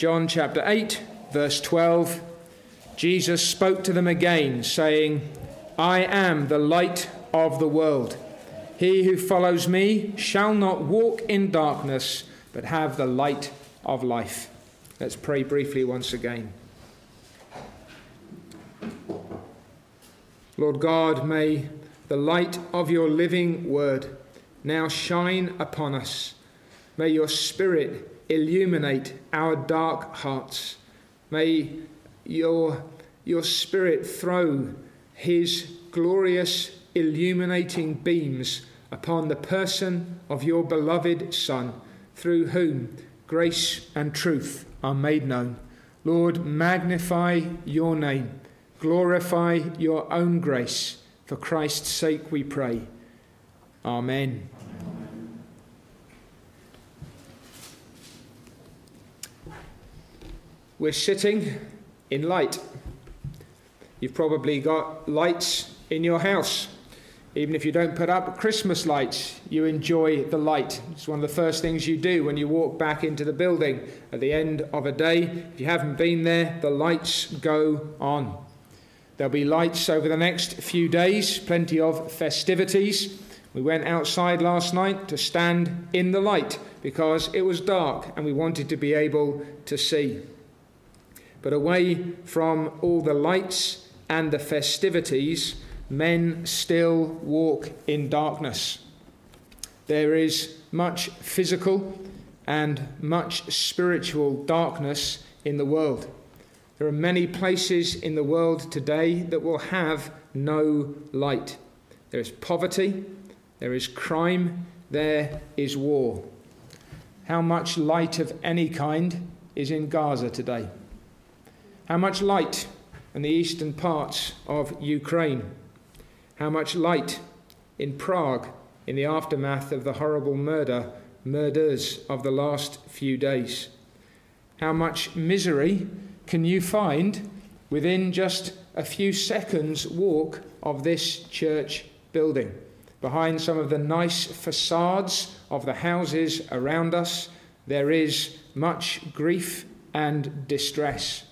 John chapter 8, verse 12, Jesus spoke to them again, saying, I am the light of the world. He who follows me shall not walk in darkness, but have the light of life. Let's pray briefly once again. Lord God, may the light of your living word now shine upon us. May your spirit illuminate our dark hearts. May your, your spirit throw his glorious illuminating beams upon the person of your beloved Son, through whom grace and truth are made known. Lord, magnify your name, glorify your own grace. For Christ's sake we pray. Amen. We're sitting in light. You've probably got lights in your house. Even if you don't put up Christmas lights, you enjoy the light. It's one of the first things you do when you walk back into the building at the end of a day. If you haven't been there, the lights go on. There'll be lights over the next few days, plenty of festivities. We went outside last night to stand in the light because it was dark and we wanted to be able to see. But away from all the lights and the festivities, men still walk in darkness. There is much physical and much spiritual darkness in the world. There are many places in the world today that will have no light. There is poverty, there is crime, there is war. How much light of any kind is in Gaza today? How much light in the eastern parts of Ukraine? How much light in Prague in the aftermath of the horrible murder, murders of the last few days? How much misery can you find within just a few seconds' walk of this church building? Behind some of the nice facades of the houses around us, there is much grief and distress.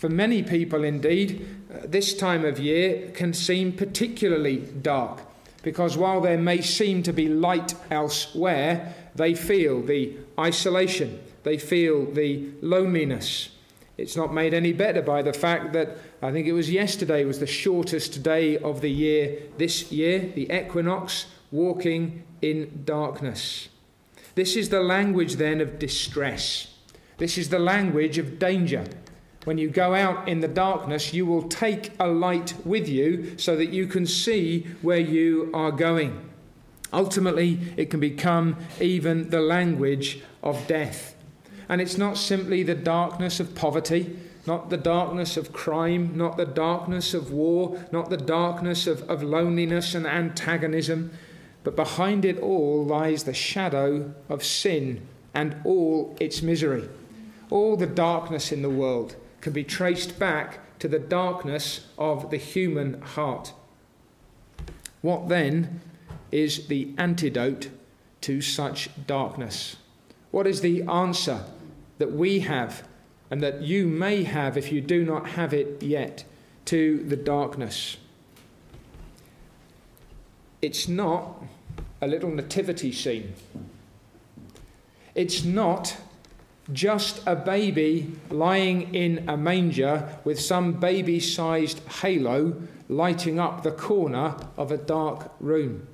For many people, indeed, uh, this time of year can seem particularly dark because while there may seem to be light elsewhere, they feel the isolation, they feel the loneliness. It's not made any better by the fact that I think it was yesterday was the shortest day of the year this year, the equinox, walking in darkness. This is the language then of distress. This is the language of danger. When you go out in the darkness, you will take a light with you so that you can see where you are going. Ultimately, it can become even the language of death. And it's not simply the darkness of poverty, not the darkness of crime, not the darkness of war, not the darkness of, of loneliness and antagonism, but behind it all lies the shadow of sin and all its misery, all the darkness in the world can be traced back to the darkness of the human heart. What then is the antidote to such darkness? What is the answer that we have and that you may have if you do not have it yet to the darkness? It's not a little nativity scene. It's not just a baby lying in a manger with some baby sized halo lighting up the corner of a dark room.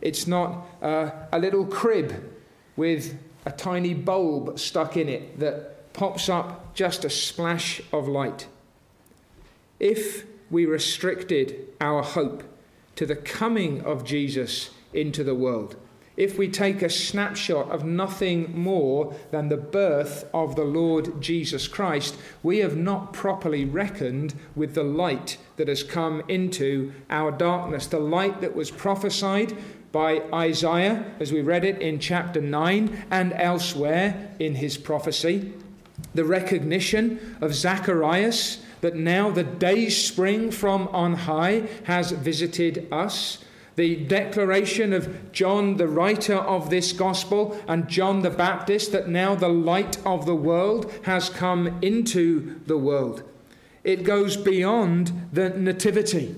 It's not uh, a little crib with a tiny bulb stuck in it that pops up just a splash of light. If we restricted our hope to the coming of Jesus into the world, if we take a snapshot of nothing more than the birth of the Lord Jesus Christ, we have not properly reckoned with the light that has come into our darkness, the light that was prophesied by Isaiah, as we read it in chapter 9 and elsewhere in his prophecy, the recognition of Zacharias that now the day spring from on high has visited us The declaration of John, the writer of this gospel, and John the Baptist, that now the light of the world has come into the world. It goes beyond the nativity.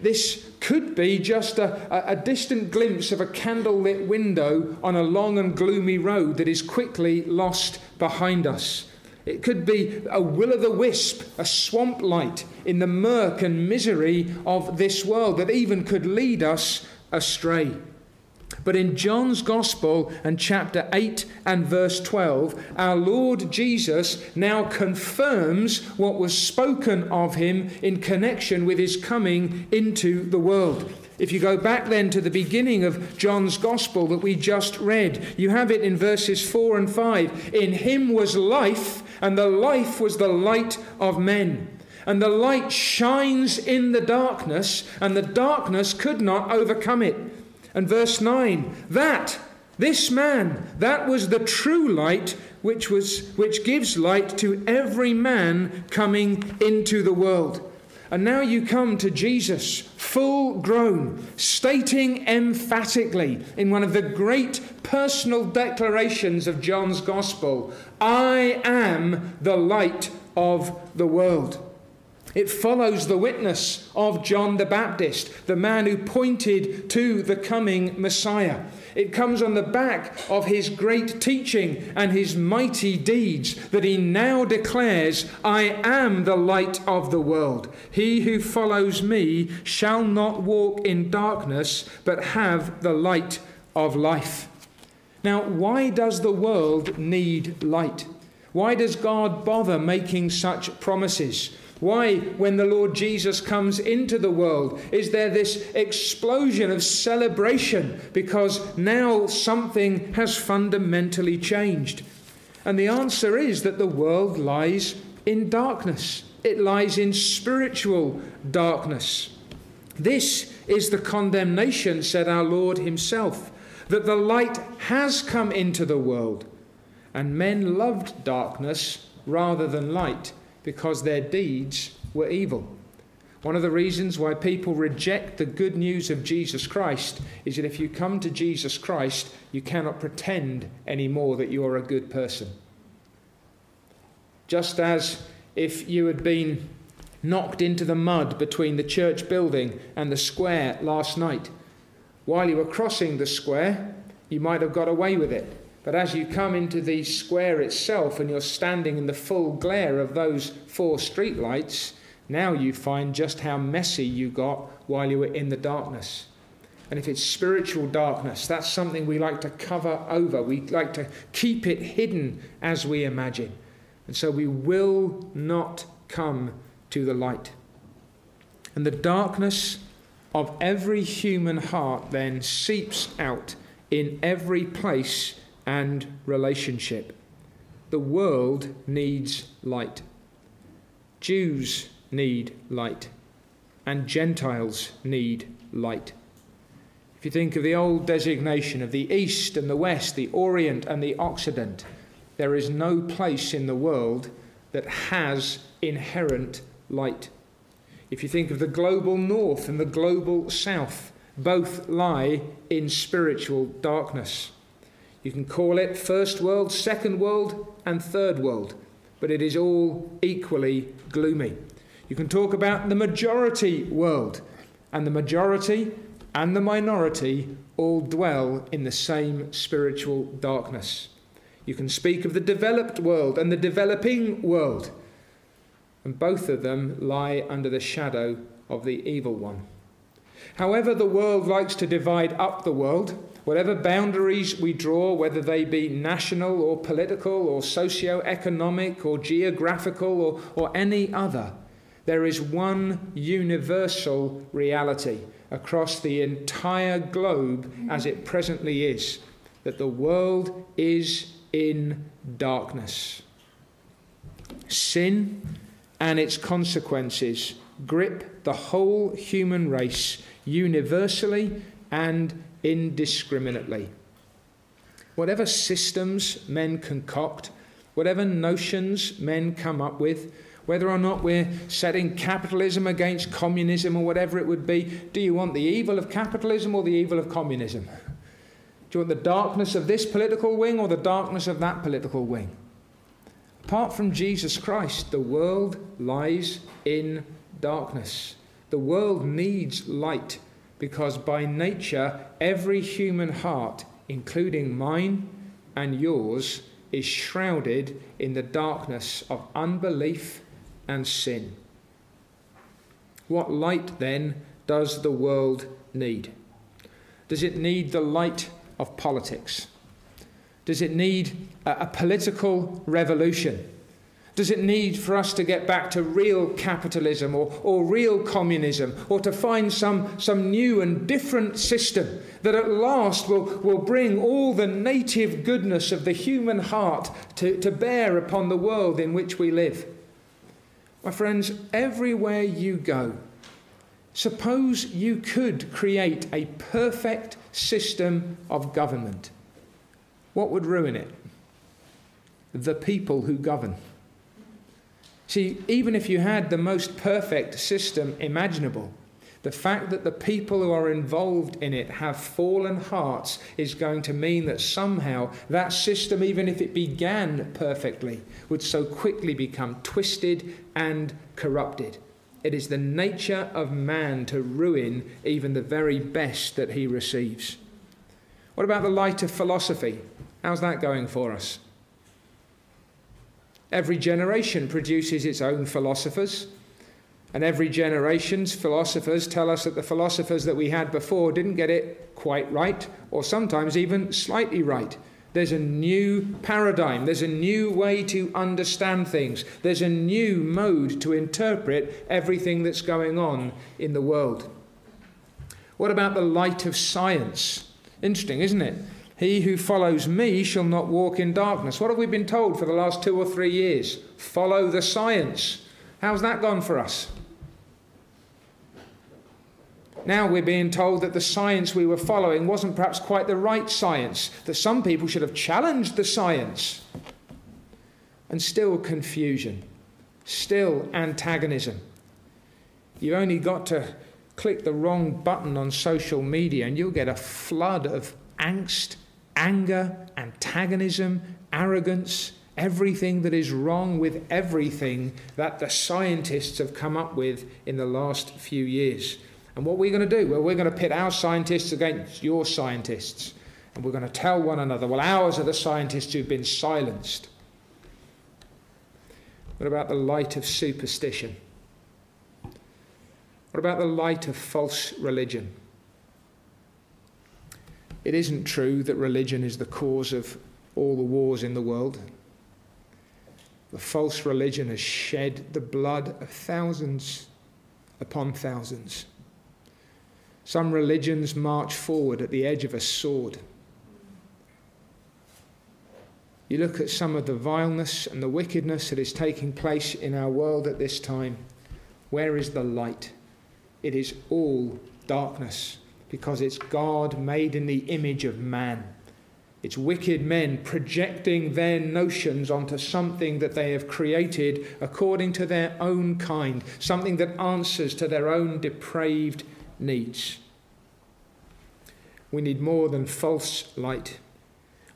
This could be just a, a, distant glimpse of a candlelit window on a long and gloomy road that is quickly lost behind us. It could be a will o' the wisp, a swamp light in the murk and misery of this world that even could lead us astray. But in John's Gospel and chapter 8 and verse 12, our Lord Jesus now confirms what was spoken of him in connection with his coming into the world. If you go back then to the beginning of John's Gospel that we just read, you have it in verses 4 and 5. In him was life, and the life was the light of men. And the light shines in the darkness, and the darkness could not overcome it. And verse 9, that, this man, that was the true light which, was, which gives light to every man coming into the world. And now you come to Jesus, full grown, stating emphatically in one of the great personal declarations of John's Gospel I am the light of the world. It follows the witness of John the Baptist, the man who pointed to the coming Messiah. It comes on the back of his great teaching and his mighty deeds that he now declares, I am the light of the world. He who follows me shall not walk in darkness, but have the light of life. Now, why does the world need light? Why does God bother making such promises? Why, when the Lord Jesus comes into the world, is there this explosion of celebration because now something has fundamentally changed? And the answer is that the world lies in darkness, it lies in spiritual darkness. This is the condemnation, said our Lord Himself, that the light has come into the world, and men loved darkness rather than light because their deeds were evil. One of the reasons why people reject the good news of Jesus Christ is that if you come to Jesus Christ, you cannot pretend anymore that you are a good person. Just as if you had been knocked into the mud between the church building and the square last night, while you were crossing the square, you might have got away with it. But as you come into the square itself and you're standing in the full glare of those four street lights, now you find just how messy you got while you were in the darkness. And if it's spiritual darkness, that's something we like to cover over. We like to keep it hidden as we imagine. And so we will not come to the light. And the darkness of every human heart then seeps out in every place and relationship. The world needs light. Jews need light, and Gentiles need light. If you think of the old designation of the East and the West, the Orient and the Occident, there is no place in the world that has inherent light. If you think of the global North and the global South, both lie in spiritual darkness. You can call it first world, second world, and third world, but it is all equally gloomy. You can talk about the majority world, and the majority and the minority all dwell in the same spiritual darkness. You can speak of the developed world and the developing world, and both of them lie under the shadow of the evil one. However, the world likes to divide up the world, whatever boundaries we draw, whether they be national or political or socio-economic or geographical or, or any other, there is one universal reality across the entire globe as it presently is that the world is in darkness. Sin and its consequences grip the whole human race universally and indiscriminately. Whatever systems men concoct, whatever notions men come up with, whether or not we're setting capitalism against communism or whatever it would be, do you want the evil of capitalism or the evil of communism? Do you want the darkness of this political wing or the darkness of that political wing? Apart from Jesus Christ, the world lies in darkness. The world needs light because by nature, every human heart, including mine and yours, is shrouded in the darkness of unbelief and sin. What light then does the world need? Does it need the light of politics? Does it need a, a political revolution? Does it need for us to get back to real capitalism or, or real communism or to find some, some new and different system that at last will, will bring all the native goodness of the human heart to, to bear upon the world in which we live? My friends, everywhere you go, suppose you could create a perfect system of government. What would ruin it? The people who govern. See, even if you had the most perfect system imaginable, the fact that the people who are involved in it have fallen hearts is going to mean that somehow that system, even if it began perfectly, would so quickly become twisted and corrupted. It is the nature of man to ruin even the very best that he receives. What about the light of philosophy? How's that going for us? Every generation produces its own philosophers. And every generation's philosophers tell us that the philosophers that we had before didn't get it quite right, or sometimes even slightly right. There's a new paradigm. There's a new way to understand things. There's a new mode to interpret everything that's going on in the world. What about the light of science? Interesting, isn't it? He who follows me shall not walk in darkness. What have we been told for the last two or three years? Follow the science. How's that gone for us? Now we're being told that the science we were following wasn't perhaps quite the right science, that some people should have challenged the science. And still confusion, still antagonism. You've only got to click the wrong button on social media and you'll get a flood of angst anger, antagonism, arrogance, everything that is wrong with everything that the scientists have come up with in the last few years. And what we're going to do? Well, we're going to pit our scientists against your scientists. And we're going to tell one another, well, ours are the scientists who've been silenced. What about the light of superstition? What about the light of false religion? It isn't true that religion is the cause of all the wars in the world. The false religion has shed the blood of thousands upon thousands. Some religions march forward at the edge of a sword. You look at some of the vileness and the wickedness that is taking place in our world at this time. Where is the light? It is all darkness because it's God made in the image of man. It's wicked men projecting their notions onto something that they have created according to their own kind, something that answers to their own depraved needs. We need more than false light.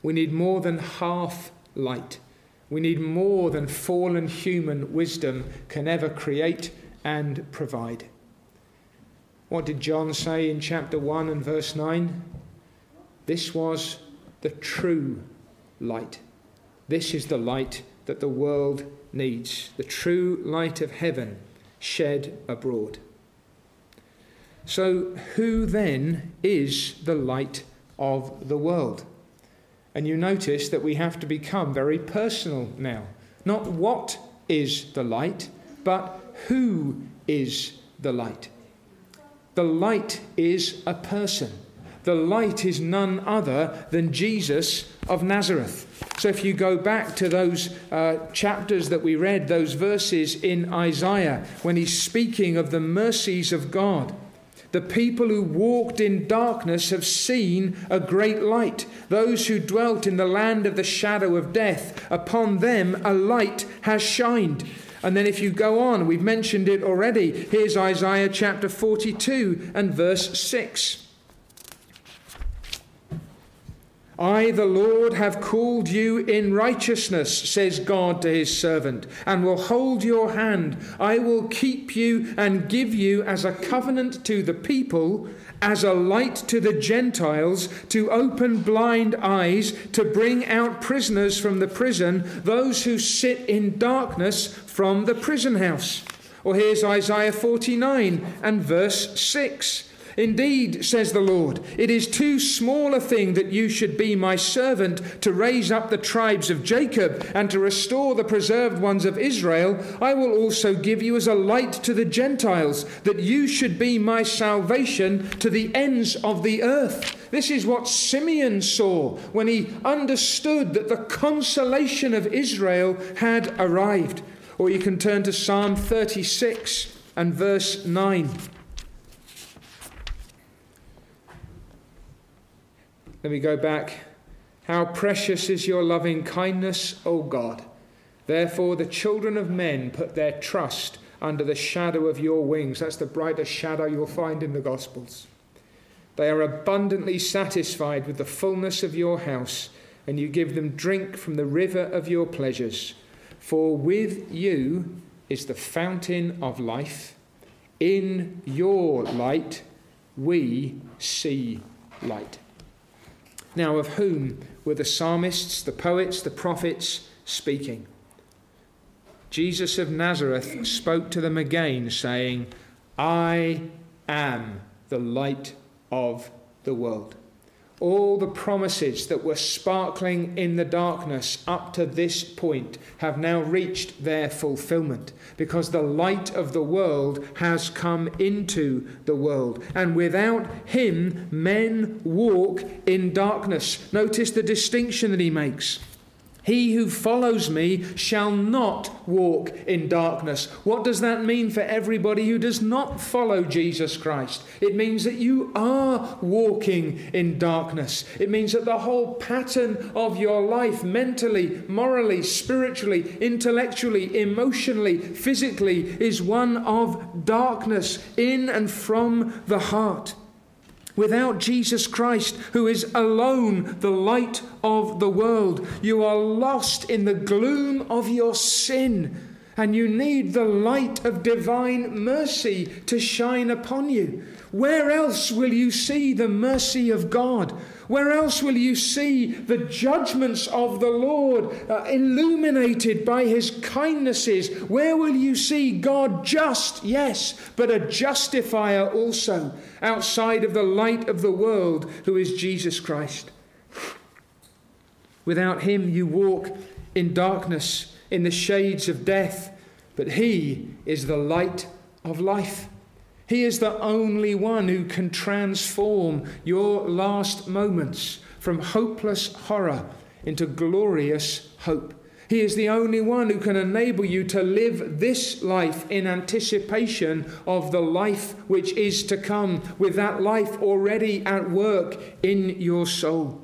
We need more than half light. We need more than fallen human wisdom can ever create and provide. What did John say in chapter 1 and verse 9? This was the true light. This is the light that the world needs, the true light of heaven shed abroad. So, who then is the light of the world? And you notice that we have to become very personal now. Not what is the light, but who is the light. The light is a person. The light is none other than Jesus of Nazareth. So, if you go back to those uh, chapters that we read, those verses in Isaiah, when he's speaking of the mercies of God, the people who walked in darkness have seen a great light. Those who dwelt in the land of the shadow of death, upon them a light has shined. And then if you go on, we've mentioned it already. Here's Isaiah chapter 42 and verse 6. I, the Lord, have called you in righteousness, says God to his servant, and will hold your hand. I will keep you and give you as a covenant to the people, as a light to the Gentiles, to open blind eyes, to bring out prisoners from the prison, those who sit in darkness from the prison house. Or here's Isaiah 49 and verse 6. Indeed, says the Lord, it is too small a thing that you should be my servant to raise up the tribes of Jacob and to restore the preserved ones of Israel. I will also give you as a light to the Gentiles, that you should be my salvation to the ends of the earth. This is what Simeon saw when he understood that the consolation of Israel had arrived. Or you can turn to Psalm 36 and verse 9. Let me go back. How precious is your loving kindness, O God. Therefore, the children of men put their trust under the shadow of your wings. That's the brightest shadow you'll find in the Gospels. They are abundantly satisfied with the fullness of your house, and you give them drink from the river of your pleasures. For with you is the fountain of life. In your light we see light. Now, of whom were the psalmists, the poets, the prophets speaking? Jesus of Nazareth spoke to them again, saying, I am the light of the world all the promises that were sparkling in the darkness up to this point have now reached their fulfillment because the light of the world has come into the world. And without him, men walk in darkness. Notice the distinction that he makes. He who follows me shall not walk in darkness. What does that mean for everybody who does not follow Jesus Christ? It means that you are walking in darkness. It means that the whole pattern of your life, mentally, morally, spiritually, intellectually, emotionally, physically, is one of darkness in and from the heart. Without Jesus Christ, who is alone the light of the world, you are lost in the gloom of your sin, and you need the light of divine mercy to shine upon you. Where else will you see the mercy of God? Where else will you see the judgments of the Lord uh, illuminated by his kindnesses? Where will you see God just, yes, but a justifier also, outside of the light of the world, who is Jesus Christ? Without him, you walk in darkness, in the shades of death, but he is the light of life. He is the only one who can transform your last moments from hopeless horror into glorious hope. He is the only one who can enable you to live this life in anticipation of the life which is to come, with that life already at work in your soul.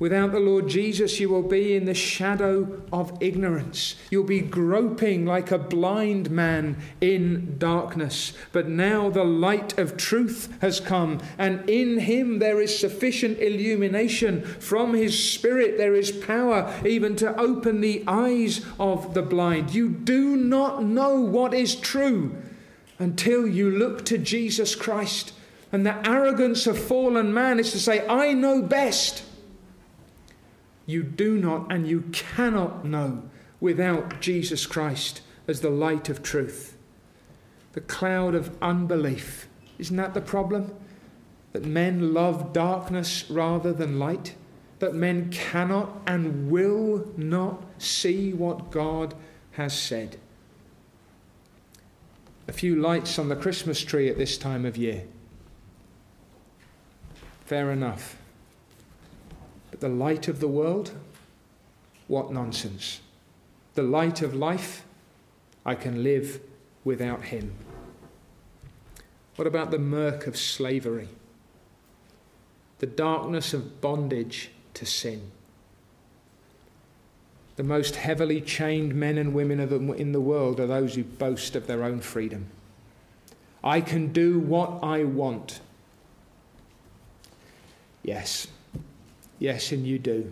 Without the Lord Jesus, you will be in the shadow of ignorance. You'll be groping like a blind man in darkness. But now the light of truth has come, and in him there is sufficient illumination. From his spirit there is power even to open the eyes of the blind. You do not know what is true until you look to Jesus Christ. And the arrogance of fallen man is to say, I know best you do not and you cannot know without Jesus Christ as the light of truth. The cloud of unbelief. Isn't that the problem? That men love darkness rather than light? That men cannot and will not see what God has said? A few lights on the Christmas tree at this time of year. Fair enough the light of the world? What nonsense. The light of life? I can live without him. What about the murk of slavery? The darkness of bondage to sin? the most heavily chained men and women in the world are those who boast of their own freedom. I can do what I want. Yes, yes, and you do.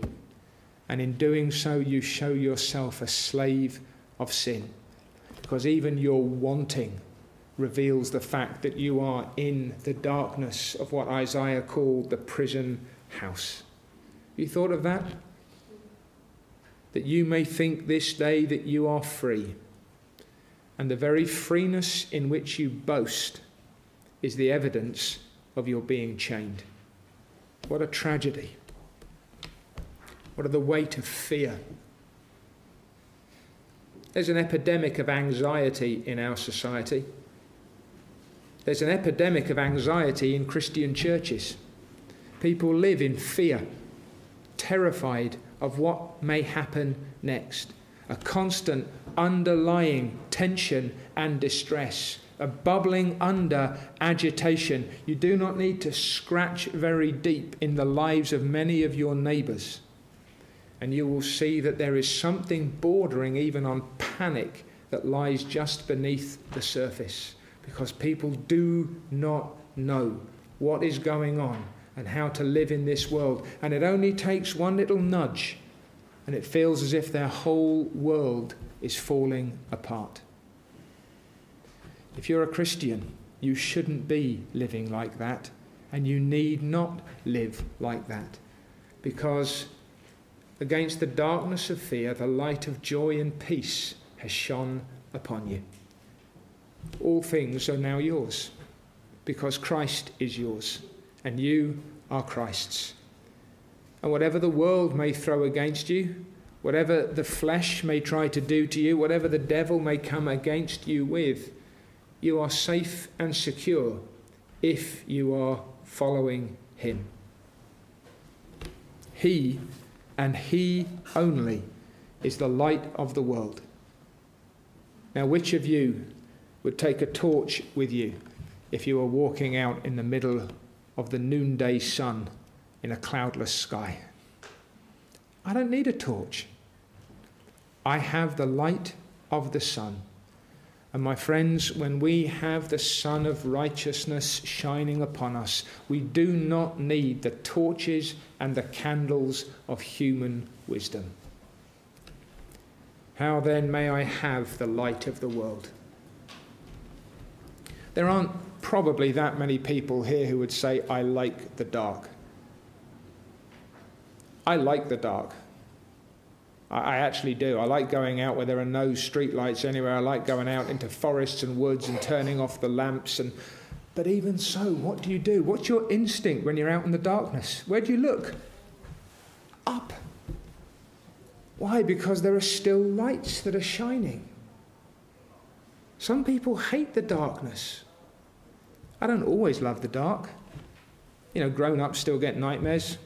And in doing so, you show yourself a slave of sin. Because even your wanting reveals the fact that you are in the darkness of what Isaiah called the prison house. You thought of that? That you may think this day that you are free. And the very freeness in which you boast is the evidence of your being chained. What a tragedy. What are the weight of fear? There's an epidemic of anxiety in our society. There's an epidemic of anxiety in Christian churches. People live in fear, terrified of what may happen next. A constant underlying tension and distress, a bubbling under agitation. You do not need to scratch very deep in the lives of many of your neighbours, and you will see that there is something bordering even on panic that lies just beneath the surface because people do not know what is going on and how to live in this world. And it only takes one little nudge, and it feels as if their whole world is falling apart. If you're a Christian, you shouldn't be living like that, and you need not live like that, because against the darkness of fear, the light of joy and peace has shone upon you. All things are now yours, because Christ is yours and you are Christ's. And whatever the world may throw against you, whatever the flesh may try to do to you, whatever the devil may come against you with, you are safe and secure if you are following him. He and he only is the light of the world. Now, which of you would take a torch with you if you were walking out in the middle of the noonday sun in a cloudless sky. I don't need a torch. I have the light of the sun. And my friends, when we have the sun of righteousness shining upon us, we do not need the torches and the candles of human wisdom. How then may I have the light of the world? There aren't probably that many people here who would say, I like the dark. I like the dark. I actually do. I like going out where there are no streetlights anywhere. I like going out into forests and woods and turning off the lamps. And but even so, what do you do? What's your instinct when you're out in the darkness? Where do you look? Up. Why? Because there are still lights that are shining. Some people hate the darkness. I don't always love the dark. You know, grown ups still get nightmares.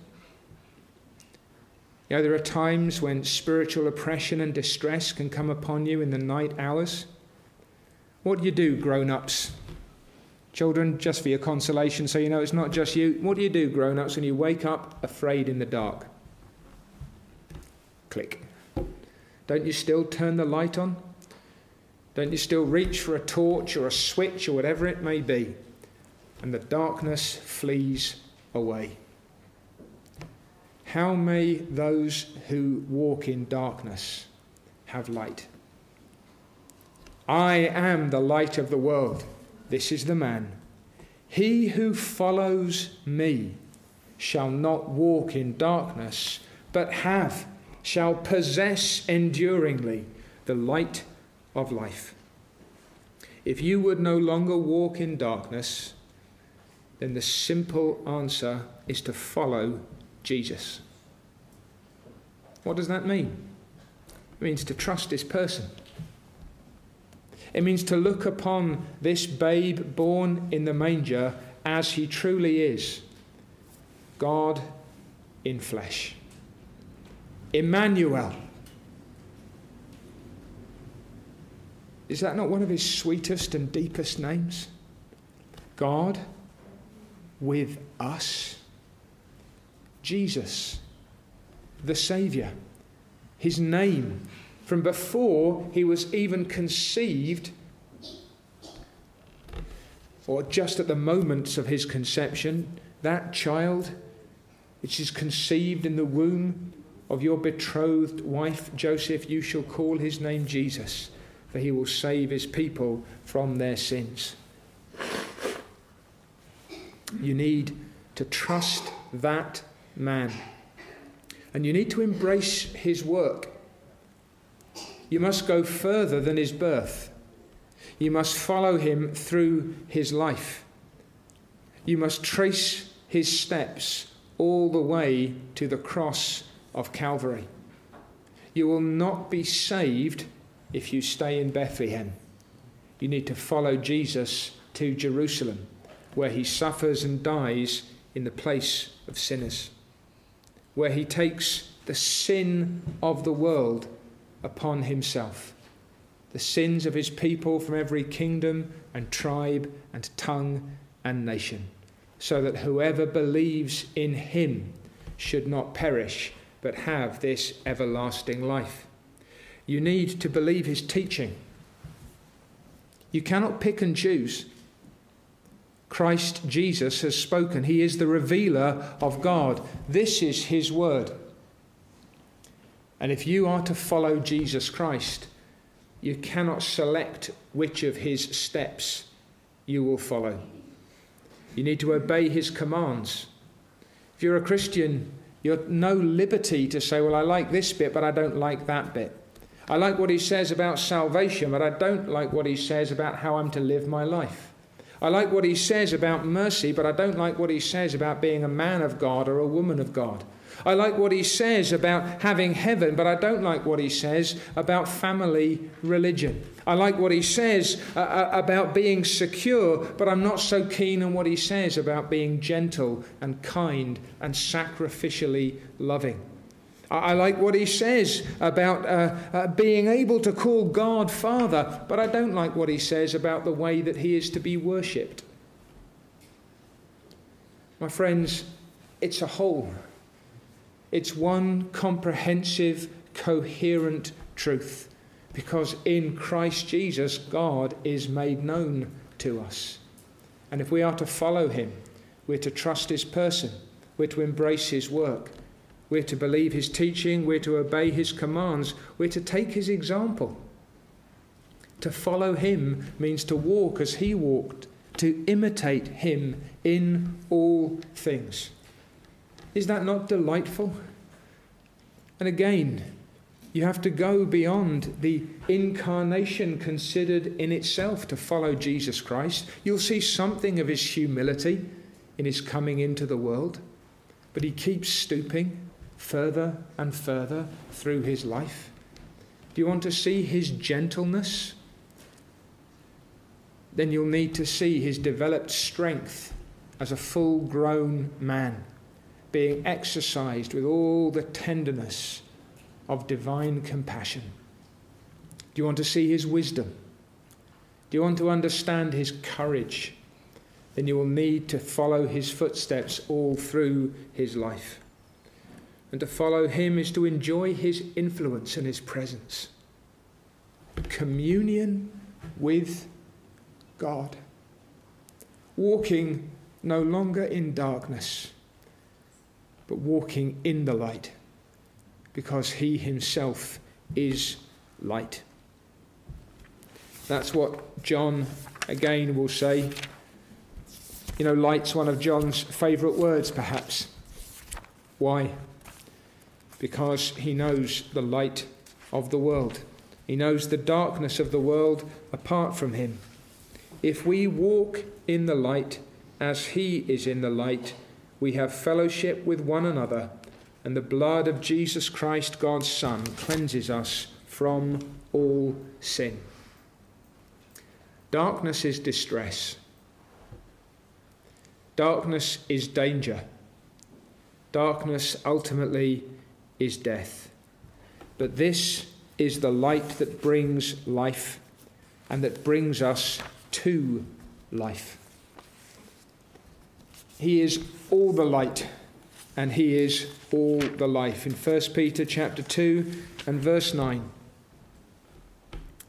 You know, there are times when spiritual oppression and distress can come upon you in the night hours. What do you do, grown ups? Children, just for your consolation, so you know it's not just you. What do you do, grown ups, when you wake up afraid in the dark? Click. Don't you still turn the light on? Don't you still reach for a torch or a switch or whatever it may be? and the darkness flees away. How may those who walk in darkness have light? I am the light of the world. This is the man. He who follows me shall not walk in darkness, but have, shall possess enduringly the light of life. If you would no longer walk in darkness, then the simple answer is to follow Jesus. What does that mean? It means to trust this person. It means to look upon this babe born in the manger as he truly is God in flesh. Emmanuel. Is that not one of his sweetest and deepest names? God with us. Jesus, the Saviour. his name. From before he was even conceived, or just at the moments of his conception, that child which is conceived in the womb of your betrothed wife, Joseph, you shall call his name Jesus, for he will save his people from their sins. You need to trust that man. And you need to embrace his work. You must go further than his birth. You must follow him through his life. You must trace his steps all the way to the cross of Calvary. You will not be saved if you stay in Bethlehem. You need to follow Jesus to Jerusalem, where he suffers and dies in the place of sinners, where he takes the sin of the world upon himself, the sins of his people from every kingdom and tribe and tongue and nation, so that whoever believes in him should not perish but have this everlasting life. You need to believe his teaching. You cannot pick and choose. Christ Jesus has spoken. He is the revealer of God. This is His word. And if you are to follow Jesus Christ, you cannot select which of His steps you will follow. You need to obey His commands. If you're a Christian, you have no liberty to say, Well, I like this bit, but I don't like that bit. I like what He says about salvation, but I don't like what He says about how I'm to live my life. I like what he says about mercy, but I don't like what he says about being a man of God or a woman of God. I like what he says about having heaven, but I don't like what he says about family religion. I like what he says uh, uh about being secure, but I'm not so keen on what he says about being gentle and kind and sacrificially loving. I like what he says about uh, uh, being able to call God Father, but I don't like what he says about the way that he is to be worshipped. My friends, it's a whole. It's one comprehensive, coherent truth. Because in Christ Jesus, God is made known to us. And if we are to follow him, we're to trust his person, we're to embrace his work we're to believe his teaching, we're to obey his commands, we're to take his example. To follow him means to walk as he walked, to imitate him in all things. Is that not delightful? And again, you have to go beyond the incarnation considered in itself to follow Jesus Christ. You'll see something of his humility in his coming into the world, but he keeps stooping further and further through his life? Do you want to see his gentleness? Then you'll need to see his developed strength as a full grown man, being exercised with all the tenderness of divine compassion. Do you want to see his wisdom? Do you want to understand his courage? Then you will need to follow his footsteps all through his life. And to follow him is to enjoy his influence and his presence. Communion with God. Walking no longer in darkness, but walking in the light, because he himself is light. That's what John again will say. You know, light's one of John's favourite words, perhaps. Why? Because he knows the light of the world. He knows the darkness of the world apart from him. If we walk in the light as he is in the light, we have fellowship with one another, and the blood of Jesus Christ, God's Son, cleanses us from all sin. Darkness is distress. Darkness is danger. Darkness ultimately is death. But this is the light that brings life and that brings us to life. He is all the light and he is all the life. In 1 Peter chapter 2 and verse 9.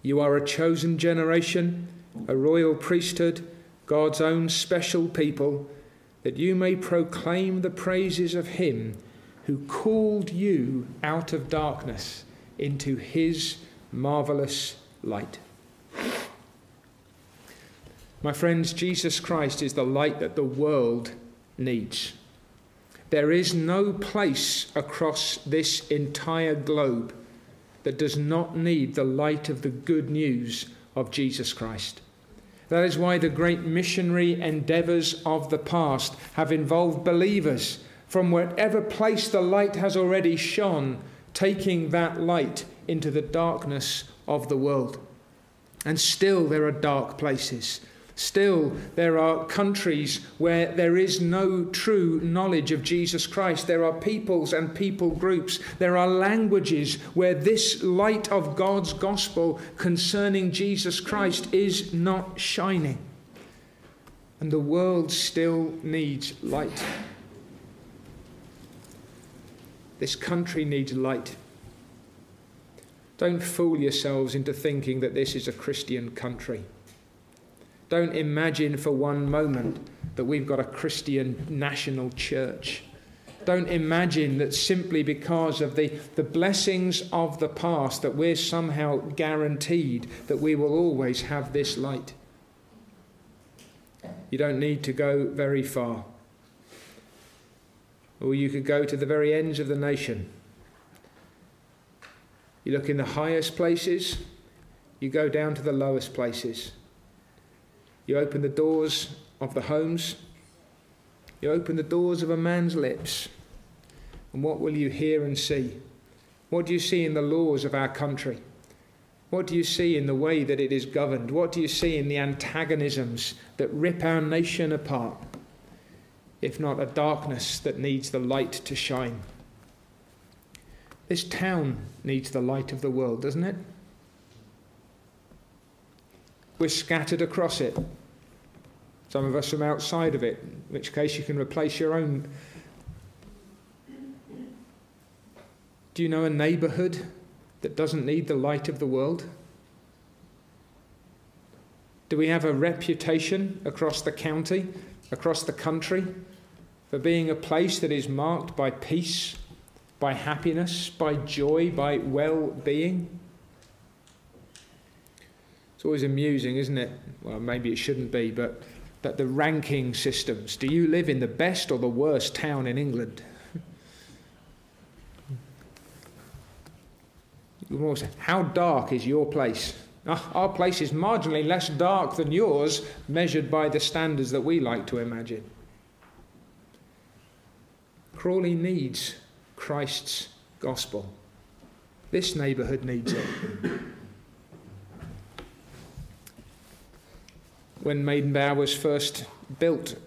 You are a chosen generation, a royal priesthood, God's own special people, that you may proclaim the praises of him who called you out of darkness into his marvelous light. My friends, Jesus Christ is the light that the world needs. There is no place across this entire globe that does not need the light of the good news of Jesus Christ. That is why the great missionary endeavors of the past have involved believers from whatever place the light has already shone, taking that light into the darkness of the world. And still, there are dark places. Still, there are countries where there is no true knowledge of Jesus Christ. There are peoples and people groups. There are languages where this light of God's gospel concerning Jesus Christ is not shining. And the world still needs light. This country needs light. Don't fool yourselves into thinking that this is a Christian country. Don't imagine for one moment that we've got a Christian national church. Don't imagine that simply because of the, the blessings of the past that we're somehow guaranteed that we will always have this light. You don't need to go very far. Or you could go to the very ends of the nation. You look in the highest places, you go down to the lowest places. You open the doors of the homes. You open the doors of a man's lips. And what will you hear and see? What do you see in the laws of our country? What do you see in the way that it is governed? What do you see in the antagonisms that rip our nation apart? If not a darkness that needs the light to shine. This town needs the light of the world, doesn't it? We're scattered across it. Some of us from outside of it, in which case you can replace your own. Do you know a neighbourhood that doesn't need the light of the world? Do we have a reputation across the county, across the country, for being a place that is marked by peace, by happiness, by joy, by well being? It's always amusing, isn't it? Well, maybe it shouldn't be, but that the ranking systems. Do you live in the best or the worst town in England? How dark is your place? Ah, our place is marginally less dark than yours, measured by the standards that we like to imagine. Crawley needs Christ's gospel. This neighbourhood needs it. when Maidenbower was first built,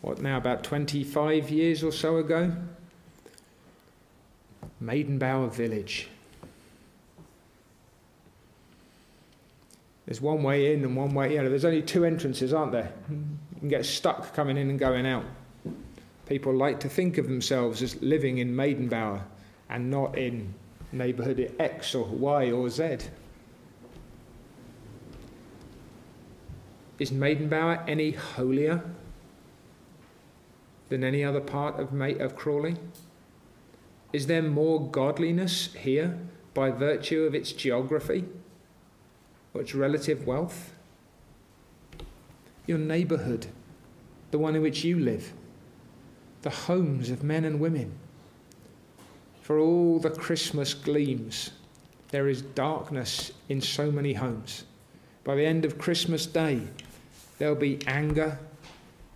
what now, about 25 years or so ago? Maidenbower Village. There's one way in and one way out. There's only two entrances, aren't there? You can get stuck coming in and going out. People like to think of themselves as living in Maidenbower and not in neighbourhood X or Y or Z. Is Maidenbower any holier than any other part of, of Crawley? Is there more godliness here by virtue of its geography or its relative wealth? Your neighbourhood, the one in which you live, the homes of men and women. For all the Christmas gleams, there is darkness in so many homes. By the end of Christmas Day, There'll be anger,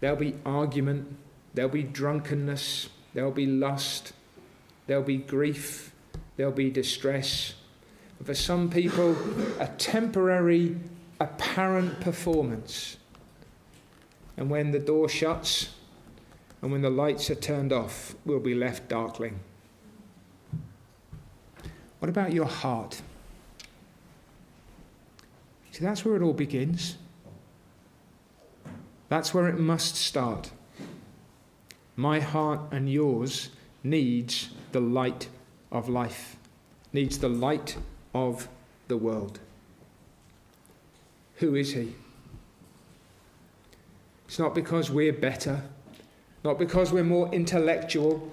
there'll be argument, there'll be drunkenness, there'll be lust, there'll be grief, there'll be distress. And for some people, a temporary, apparent performance. And when the door shuts and when the lights are turned off, we'll be left darkling. What about your heart? See, that's where it all begins. That's where it must start. My heart and yours needs the light of life, needs the light of the world. Who is he? It's not because we're better, not because we're more intellectual,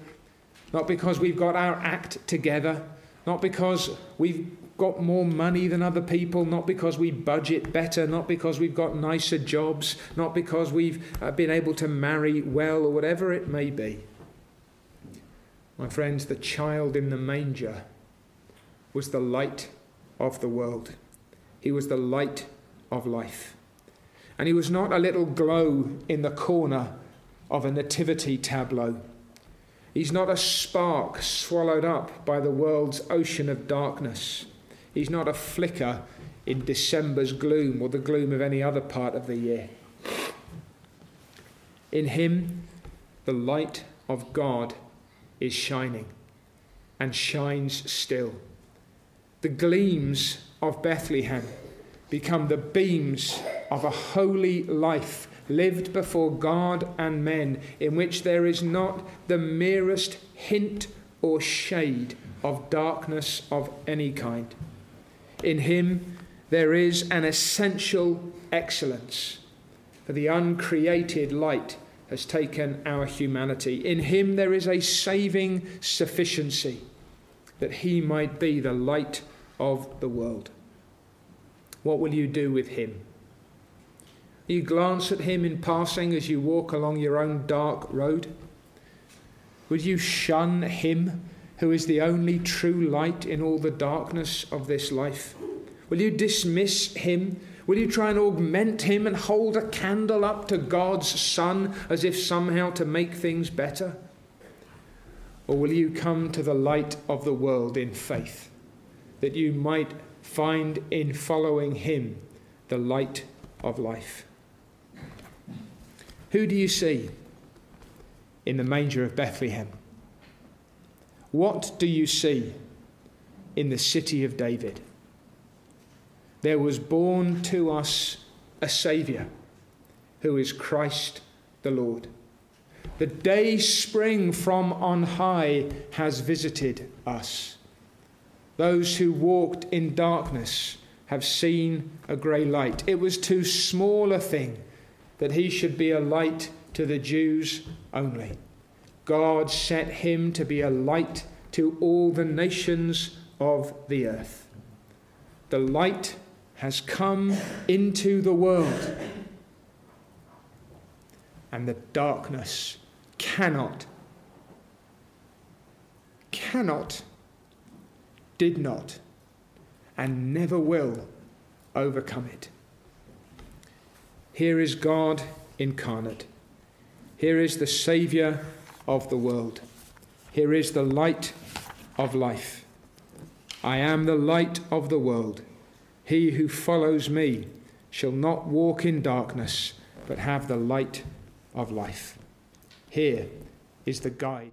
not because we've got our act together, not because we've got more money than other people, not because we budget better, not because we've got nicer jobs, not because we've uh, been able to marry well, or whatever it may be. My friends, the child in the manger was the light of the world. He was the light of life. And he was not a little glow in the corner of a nativity tableau. He's not a spark swallowed up by the world's ocean of darkness. He's not a flicker in December's gloom or the gloom of any other part of the year. In him, the light of God is shining and shines still. The gleams of Bethlehem become the beams of a holy life lived before God and men, in which there is not the merest hint or shade of darkness of any kind. In him there is an essential excellence, for the uncreated light has taken our humanity. In him there is a saving sufficiency, that he might be the light of the world. What will you do with him? You glance at him in passing as you walk along your own dark road? Would you shun him who is the only true light in all the darkness of this life? Will you dismiss him? Will you try and augment him and hold a candle up to God's Son as if somehow to make things better? Or will you come to the light of the world in faith, that you might find in following him the light of life? Who do you see in the manger of Bethlehem? What do you see in the city of David? There was born to us a Saviour who is Christ the Lord. The day spring from on high has visited us. Those who walked in darkness have seen a grey light. It was too small a thing that he should be a light to the Jews only. God set him to be a light to all the nations of the earth. The light has come into the world, and the darkness cannot, cannot, did not, and never will overcome it. Here is God incarnate. Here is the Saviour of the world. Here is the light of life. I am the light of the world. He who follows me shall not walk in darkness, but have the light of life. Here is the guide.